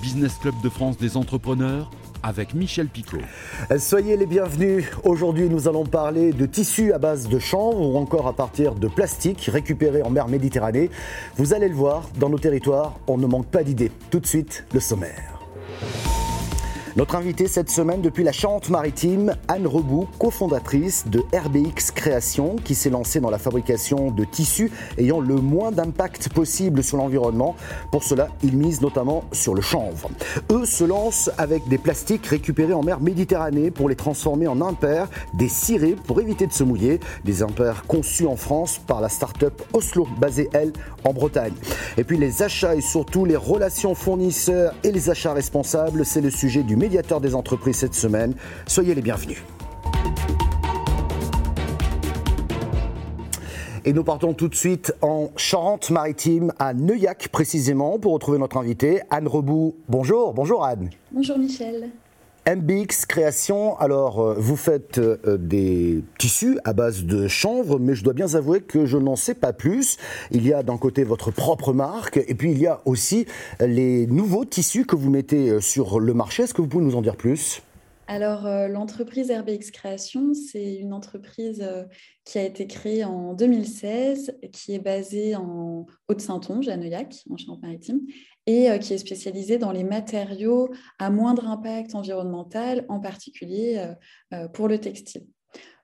Business Club de France des entrepreneurs avec Michel Picot. Soyez les bienvenus. Aujourd'hui, nous allons parler de tissus à base de chanvre ou encore à partir de plastique récupéré en mer Méditerranée. Vous allez le voir, dans nos territoires, on ne manque pas d'idées. Tout de suite, le sommaire. Notre invitée cette semaine depuis la Charente-Maritime, Anne Rebout, cofondatrice de RBX Création, qui s'est lancée dans la fabrication de tissus ayant le moins d'impact possible sur l'environnement. Pour cela, ils misent notamment sur le chanvre. Eux se lancent avec des plastiques récupérés en mer Méditerranée pour les transformer en impairs, des cirés pour éviter de se mouiller, des impairs conçus en France par la start-up Oslo, basée elle en Bretagne. Et puis les achats et surtout les relations fournisseurs et les achats responsables, c'est le sujet du des entreprises cette semaine. Soyez les bienvenus. Et nous partons tout de suite en Charente-Maritime, à Neuillac précisément, pour retrouver notre invitée, Anne Rebout. Bonjour, bonjour Anne. Bonjour Michel. MBX Création, alors euh, vous faites euh, des tissus à base de chanvre, mais je dois bien avouer que je n'en sais pas plus. Il y a d'un côté votre propre marque, et puis il y a aussi les nouveaux tissus que vous mettez euh, sur le marché. Est-ce que vous pouvez nous en dire plus? Alors, l'entreprise RBX Création, c'est une entreprise qui a été créée en 2016, qui est basée en Haute-Saintonge, à Neuillac, en Charente-Maritime, et euh, qui est spécialisée dans les matériaux à moindre impact environnemental, en particulier euh, euh, pour le textile.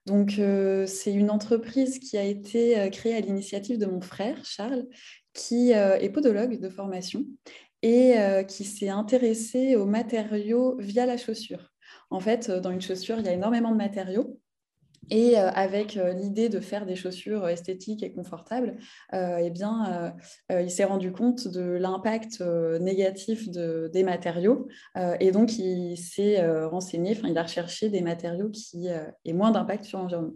Donc, c'est une entreprise qui a été créée à l'initiative de mon frère, Charles, qui est podologue de formation et qui s'est intéressé aux matériaux via la chaussure. En fait, dans une chaussure, il y a énormément de matériaux et euh, avec euh, l'idée de faire des chaussures esthétiques et confortables, euh, eh bien, il s'est rendu compte de l'impact négatif de, des matériaux. et donc, il s'est renseigné, il a recherché des matériaux qui aient moins d'impact sur l'environnement.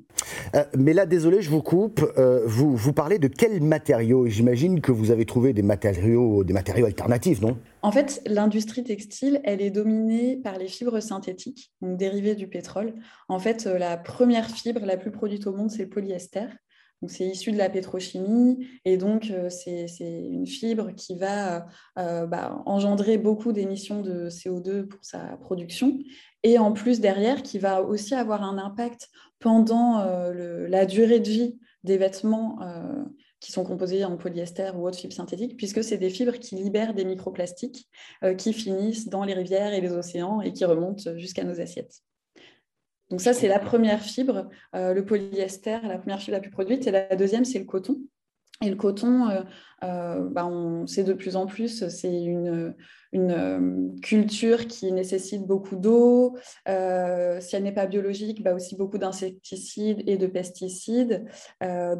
mais là, désolé, je vous coupe. vous, vous parlez de quels matériaux? J'imagine que vous avez trouvé des matériaux, des matériaux alternatifs, non? En fait, l'industrie textile, elle est dominée par les fibres synthétiques, donc dérivées du pétrole. En fait, euh, la première fibre la plus produite au monde, c'est le polyester. Donc, c'est issu de la pétrochimie et donc euh, c'est une fibre qui va euh, bah, engendrer beaucoup d'émissions de CO2 pour sa production et en plus derrière qui va aussi avoir un impact pendant la durée de vie des vêtements qui sont composés en polyester ou autres fibres synthétiques, puisque c'est des fibres qui libèrent des microplastiques euh, qui finissent dans les rivières et les océans et qui remontent jusqu'à nos assiettes. Donc ça, c'est la première fibre, euh, le polyester, la première fibre la plus produite, et la deuxième, c'est le coton. Et le coton, euh, bah, on sait de plus en plus, c'est une, une euh, culture qui nécessite beaucoup d'eau. si elle n'est pas biologique, bah aussi beaucoup d'insecticides et de pesticides.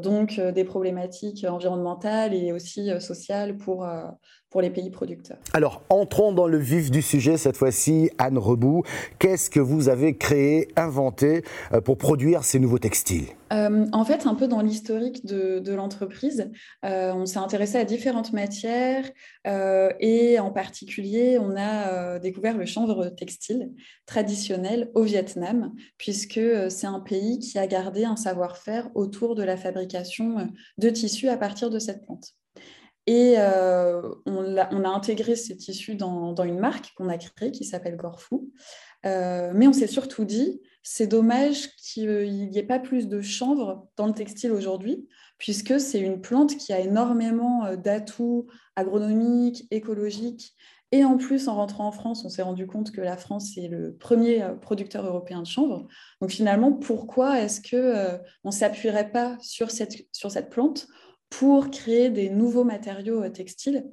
donc des problématiques environnementales et aussi sociales pour, pour les pays producteurs. Alors, entrons dans le vif du sujet cette fois-ci. Anne Rebout, qu'est-ce que vous avez créé, inventé pour produire ces nouveaux textiles? En fait, un peu dans l'historique de, de l'entreprise, on s'est intéressé à différentes matières euh, et en particulier, on a euh, découvert le chanvre textile traditionnel au Vietnam, puisque euh, c'est un pays qui a gardé un savoir-faire autour de la fabrication de tissus à partir de cette plante. Et on, a, intégré ces tissus dans, une marque qu'on a créée qui s'appelle Gorfou. mais on s'est surtout dit, c'est dommage qu'il n'y ait pas plus de chanvre dans le textile aujourd'hui, puisque c'est une plante qui a énormément euh, d'atouts agronomiques, écologiques. Et en plus, en rentrant en France, on s'est rendu compte que la France est le premier euh, producteur européen de chanvre. Donc finalement, pourquoi est-ce qu'on euh, ne s'appuierait pas sur cette, sur cette plante pour créer des nouveaux matériaux textiles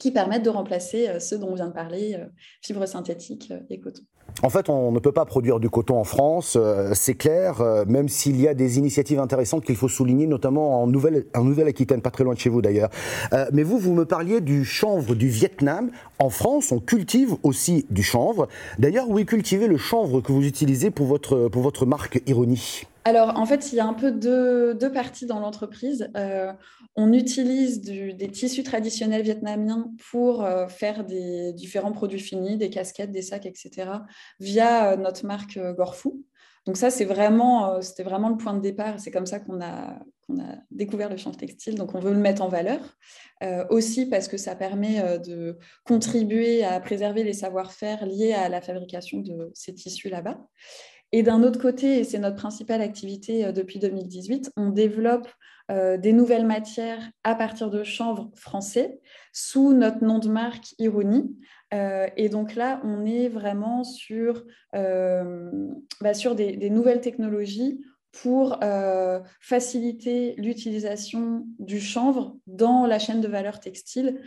qui permettent de remplacer ceux dont on vient de parler, fibres synthétiques et coton en fait, on ne peut pas produire du coton en France, euh, c'est clair, euh, même s'il y a des initiatives intéressantes qu'il faut souligner, notamment en Nouvelle-Aquitaine, pas très loin de chez vous d'ailleurs. Euh, mais vous, vous me parliez du chanvre du Vietnam. En France, on cultive aussi du chanvre. D'ailleurs, où est cultivé le chanvre que vous utilisez pour votre, pour votre marque Ironie alors, en fait, il y a un peu deux, parties dans l'entreprise. Euh, on utilise des tissus traditionnels vietnamiens pour euh, faire des différents produits finis, des casquettes, des sacs, etc., via euh, notre marque Gorfou. Donc ça, c'était vraiment le point de départ. C'est comme ça qu'on a, qu'on a découvert le chanvre textile. Donc on veut le mettre en valeur. aussi parce que ça permet de contribuer à préserver les savoir-faire liés à la fabrication de ces tissus là-bas. Et d'un autre côté, et c'est notre principale activité euh, depuis 2018, on développe euh, des nouvelles matières à partir de chanvre français sous notre nom de marque Ironie. Euh, et donc là, on est vraiment sur, bah, sur des, nouvelles technologies pour faciliter l'utilisation du chanvre dans la chaîne de valeur textile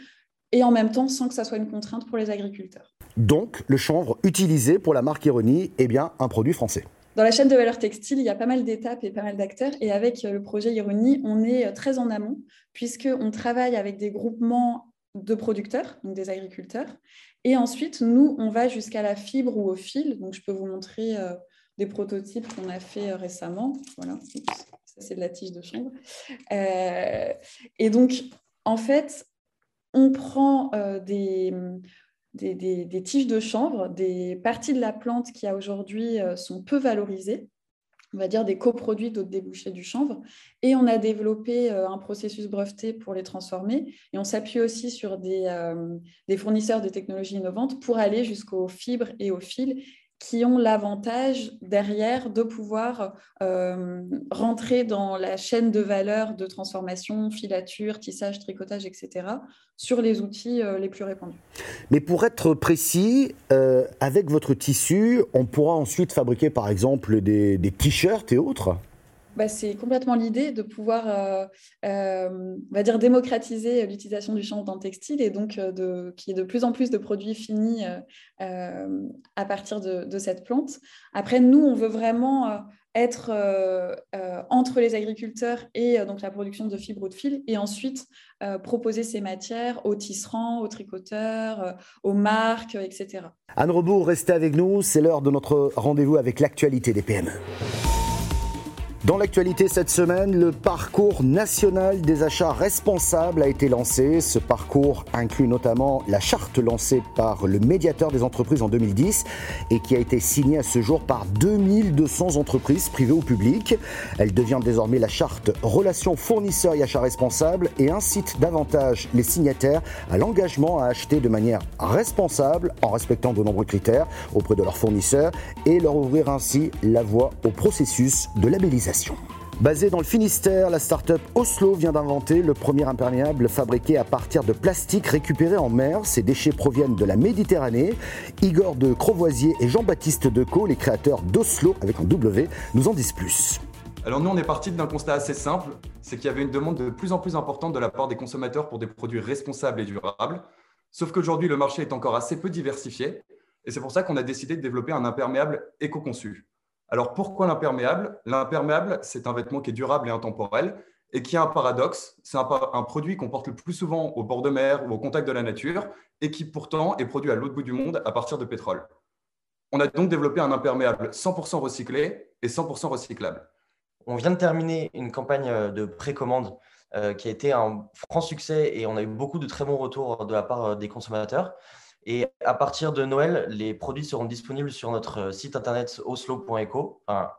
et en même temps sans que ça soit une contrainte pour les agriculteurs. Donc, le chanvre utilisé pour la marque Ironie est bien un produit français. Dans la chaîne de valeur textile, il y a pas mal d'étapes et pas mal d'acteurs. Et avec le projet Ironie, on est très en amont, puisqu'on travaille avec des groupements de producteurs, donc des agriculteurs. Et ensuite, nous, on va jusqu'à la fibre ou au fil. Donc, je peux vous montrer euh, des prototypes qu'on a fait euh, récemment. Voilà, ça, c'est de la tige de chanvre. Euh, et donc, en fait, on prend des, des, tiges de chanvre, des parties de la plante qui aujourd'hui euh, sont peu valorisées, on va dire des coproduits d'autres débouchés du chanvre. Et on a développé euh, un processus breveté pour les transformer. Et on s'appuie aussi sur des, euh, des, fournisseurs de technologies innovantes pour aller jusqu'aux fibres et aux fils qui ont l'avantage derrière de pouvoir euh, rentrer dans la chaîne de valeur de transformation, filature, tissage, tricotage, etc., sur les outils euh, les plus répandus. Mais pour être précis, euh, avec votre tissu, on pourra ensuite fabriquer par exemple des t-shirts et autres? Bah, c'est complètement l'idée de pouvoir, euh, euh, va dire, démocratiser l'utilisation du chanvre dans le textile et donc euh, qu'il y ait de plus en plus de produits finis à partir de, cette plante. Après, nous, on veut vraiment être entre les agriculteurs et donc la production de fibres ou de fil et ensuite proposer ces matières aux tisserands, aux tricoteurs, aux marques, etc. Anne Rebourg, restez avec nous, c'est l'heure de notre rendez-vous avec l'actualité des PME. Dans l'actualité cette semaine, le parcours national des achats responsables a été lancé. Ce parcours inclut notamment la charte lancée par le médiateur des entreprises en 2010 et qui a été signée à ce jour par 2200 entreprises privées ou publiques. Elle devient désormais la charte relations fournisseurs et achats responsables et incite davantage les signataires à l'engagement à acheter de manière responsable en respectant de nombreux critères auprès de leurs fournisseurs et leur ouvrir ainsi la voie au processus de labellisation. Basée dans le Finistère, la start-up Oslo vient d'inventer le premier imperméable fabriqué à partir de plastique récupéré en mer. Ces déchets proviennent de la Méditerranée. Igor de Crovoisier et Jean-Baptiste Decaux, les créateurs d'Oslo avec un W, nous en disent plus. Alors nous, on est parti d'un constat assez simple, c'est qu'il y avait une demande de plus en plus importante de la part des consommateurs pour des produits responsables et durables. Sauf qu'aujourd'hui, le marché est encore assez peu diversifié, et c'est pour ça qu'on a décidé de développer un imperméable éco-conçu. Alors pourquoi l'imperméable? L'imperméable, c'est un vêtement qui est durable et intemporel et qui a un paradoxe. C'est un, produit qu'on porte le plus souvent au bord de mer ou au contact de la nature et qui pourtant est produit à l'autre bout du monde à partir de pétrole. On a donc développé un imperméable 100% recyclé et 100% recyclable. On vient de terminer une campagne euh, de précommande euh, qui a été un franc succès et on a eu beaucoup de très bons retours de la part euh, des consommateurs. Et à partir de Noël, les produits seront disponibles sur notre site internet oslo.eco, enfin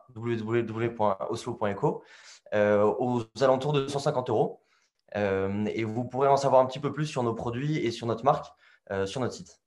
euh, aux alentours de 150 euros. Euh, et vous pourrez en savoir un petit peu plus sur nos produits et sur notre marque euh, sur notre site.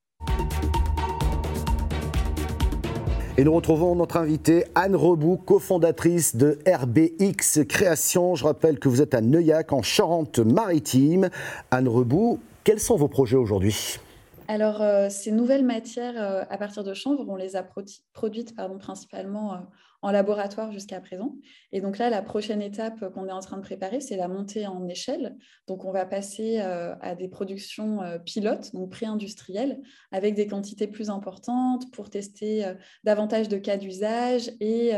Et nous retrouvons notre invitée Anne Rebout, cofondatrice de RBX Création. Je rappelle que vous êtes à Neuillac en Charente-Maritime. Anne Rebout, quels sont vos projets aujourd'hui? Alors, euh, ces nouvelles matières euh, à partir de chanvre, on les a produites pardon, principalement euh, en laboratoire jusqu'à présent. Et donc là, la prochaine étape qu'on est en train de préparer, c'est la montée en échelle. Donc on va passer euh, à des productions euh, pilotes, donc pré-industrielles, avec des quantités plus importantes pour tester euh, davantage de cas d'usage et,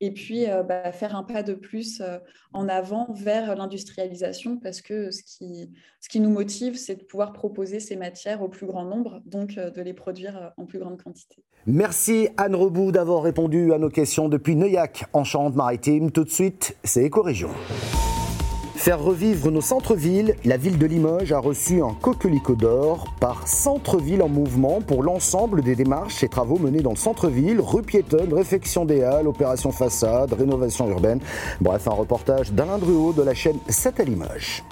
et puis bah, faire un pas de plus en avant vers l'industrialisation parce que ce qui, ce qui nous motive, c'est de pouvoir proposer ces matières au plus grand nombre, donc de les produire en plus grande quantité. Merci Anne Rebout d'avoir répondu à nos questions depuis Neuillac en Charente-Maritime. Tout de suite, c'est Éco-Région. Faire revivre nos centres-villes, la ville de Limoges a reçu un coquelicot d'or par Centre-ville en mouvement pour l'ensemble des démarches et travaux menés dans le centre-ville, rue piétonne, réfection des halles, opération façade, rénovation urbaine. Bref, un reportage d'Alain Druot de la chaîne 7 à Limoges.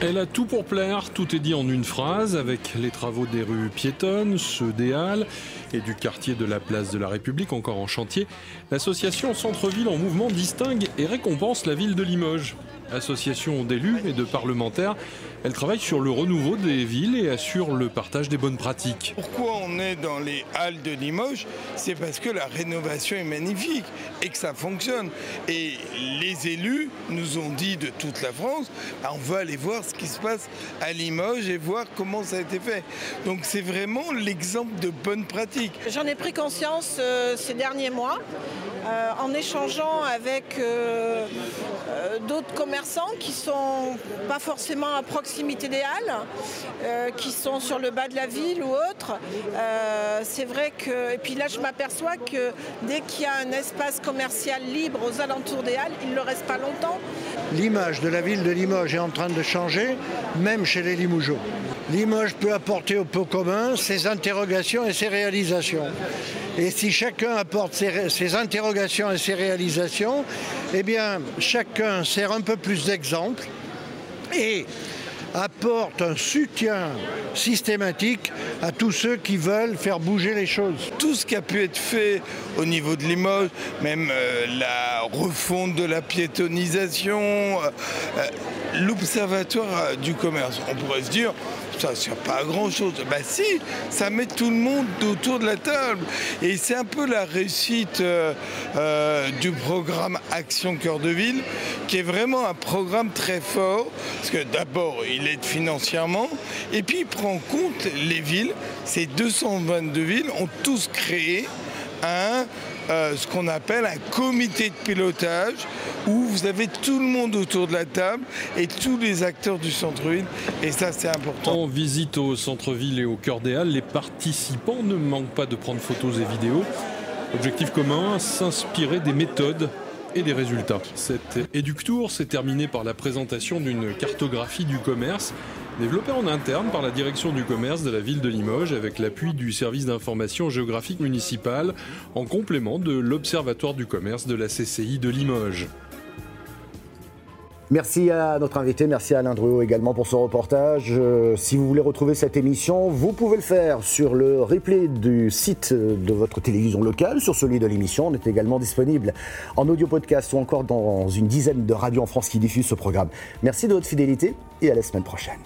Elle a tout pour plaire, tout est dit en une phrase, avec les travaux des rues piétonnes, ceux des Halles et du quartier de la place de la République encore en chantier. L'association Centre-Ville en mouvement distingue et récompense la ville de Limoges association d'élus et de parlementaires. Elle travaille sur le renouveau des villes et assure le partage des bonnes pratiques. Pourquoi on est dans les halles de Limoges? C'est parce que la rénovation est magnifique et que ça fonctionne. Et les élus nous ont dit de toute la France, bah, on veut aller voir ce qui se passe à Limoges et voir comment ça a été fait. Donc c'est vraiment l'exemple de bonne pratique. J'en ai pris conscience euh, ces derniers mois euh, en échangeant avec euh, d'autres commerçants qui sont pas forcément à proximité des halles, qui sont sur le bas de la ville ou autre. c'est vrai que, et puis là je m'aperçois que dès qu'il y a un espace commercial libre aux alentours des halles, il ne le reste pas longtemps. L'image de la ville de Limoges est en train de changer, même chez les Limougeaux. Limoges peut apporter au pot commun ses interrogations et ses réalisations. Et si chacun apporte ses, interrogations et ses réalisations, eh bien, chacun sert un peu plus d'exemple et apporte un soutien systématique à tous ceux qui veulent faire bouger les choses. Tout ce qui a pu être fait au niveau de Limoges, même euh, la refonte de la piétonisation, euh, euh, l'observatoire du commerce, on pourrait se dire, ça ne sert pas à grand chose. Bah si, ça met tout le monde autour de la table. Et c'est un peu la réussite du programme Action Cœur de Ville, qui est vraiment un programme très fort, parce que d'abord, il aide financièrement, et puis il prend en compte les villes. Ces 222 villes ont tous créé un, euh, ce qu'on appelle un comité de pilotage où vous avez tout le monde autour de la table et tous les acteurs du centre-ville. Et ça, c'est important. En visite au centre-ville et au cœur des Halles, les participants ne manquent pas de prendre photos et vidéos. Objectif commun, s'inspirer des méthodes et des résultats. Cette Eductour s'est terminée par la présentation d'une cartographie du commerce développée en interne par la direction du commerce de la ville de Limoges avec l'appui du service d'information géographique municipal en complément de l'Observatoire du commerce de la CCI de Limoges. Merci à notre invité, merci à Alain Druot également pour ce reportage. Euh, si vous voulez retrouver cette émission, vous pouvez le faire sur le replay du site de votre télévision locale, sur celui de l'émission. On est également disponible en audio podcast ou encore dans une dizaine de radios en France qui diffusent ce programme. Merci de votre fidélité et à la semaine prochaine.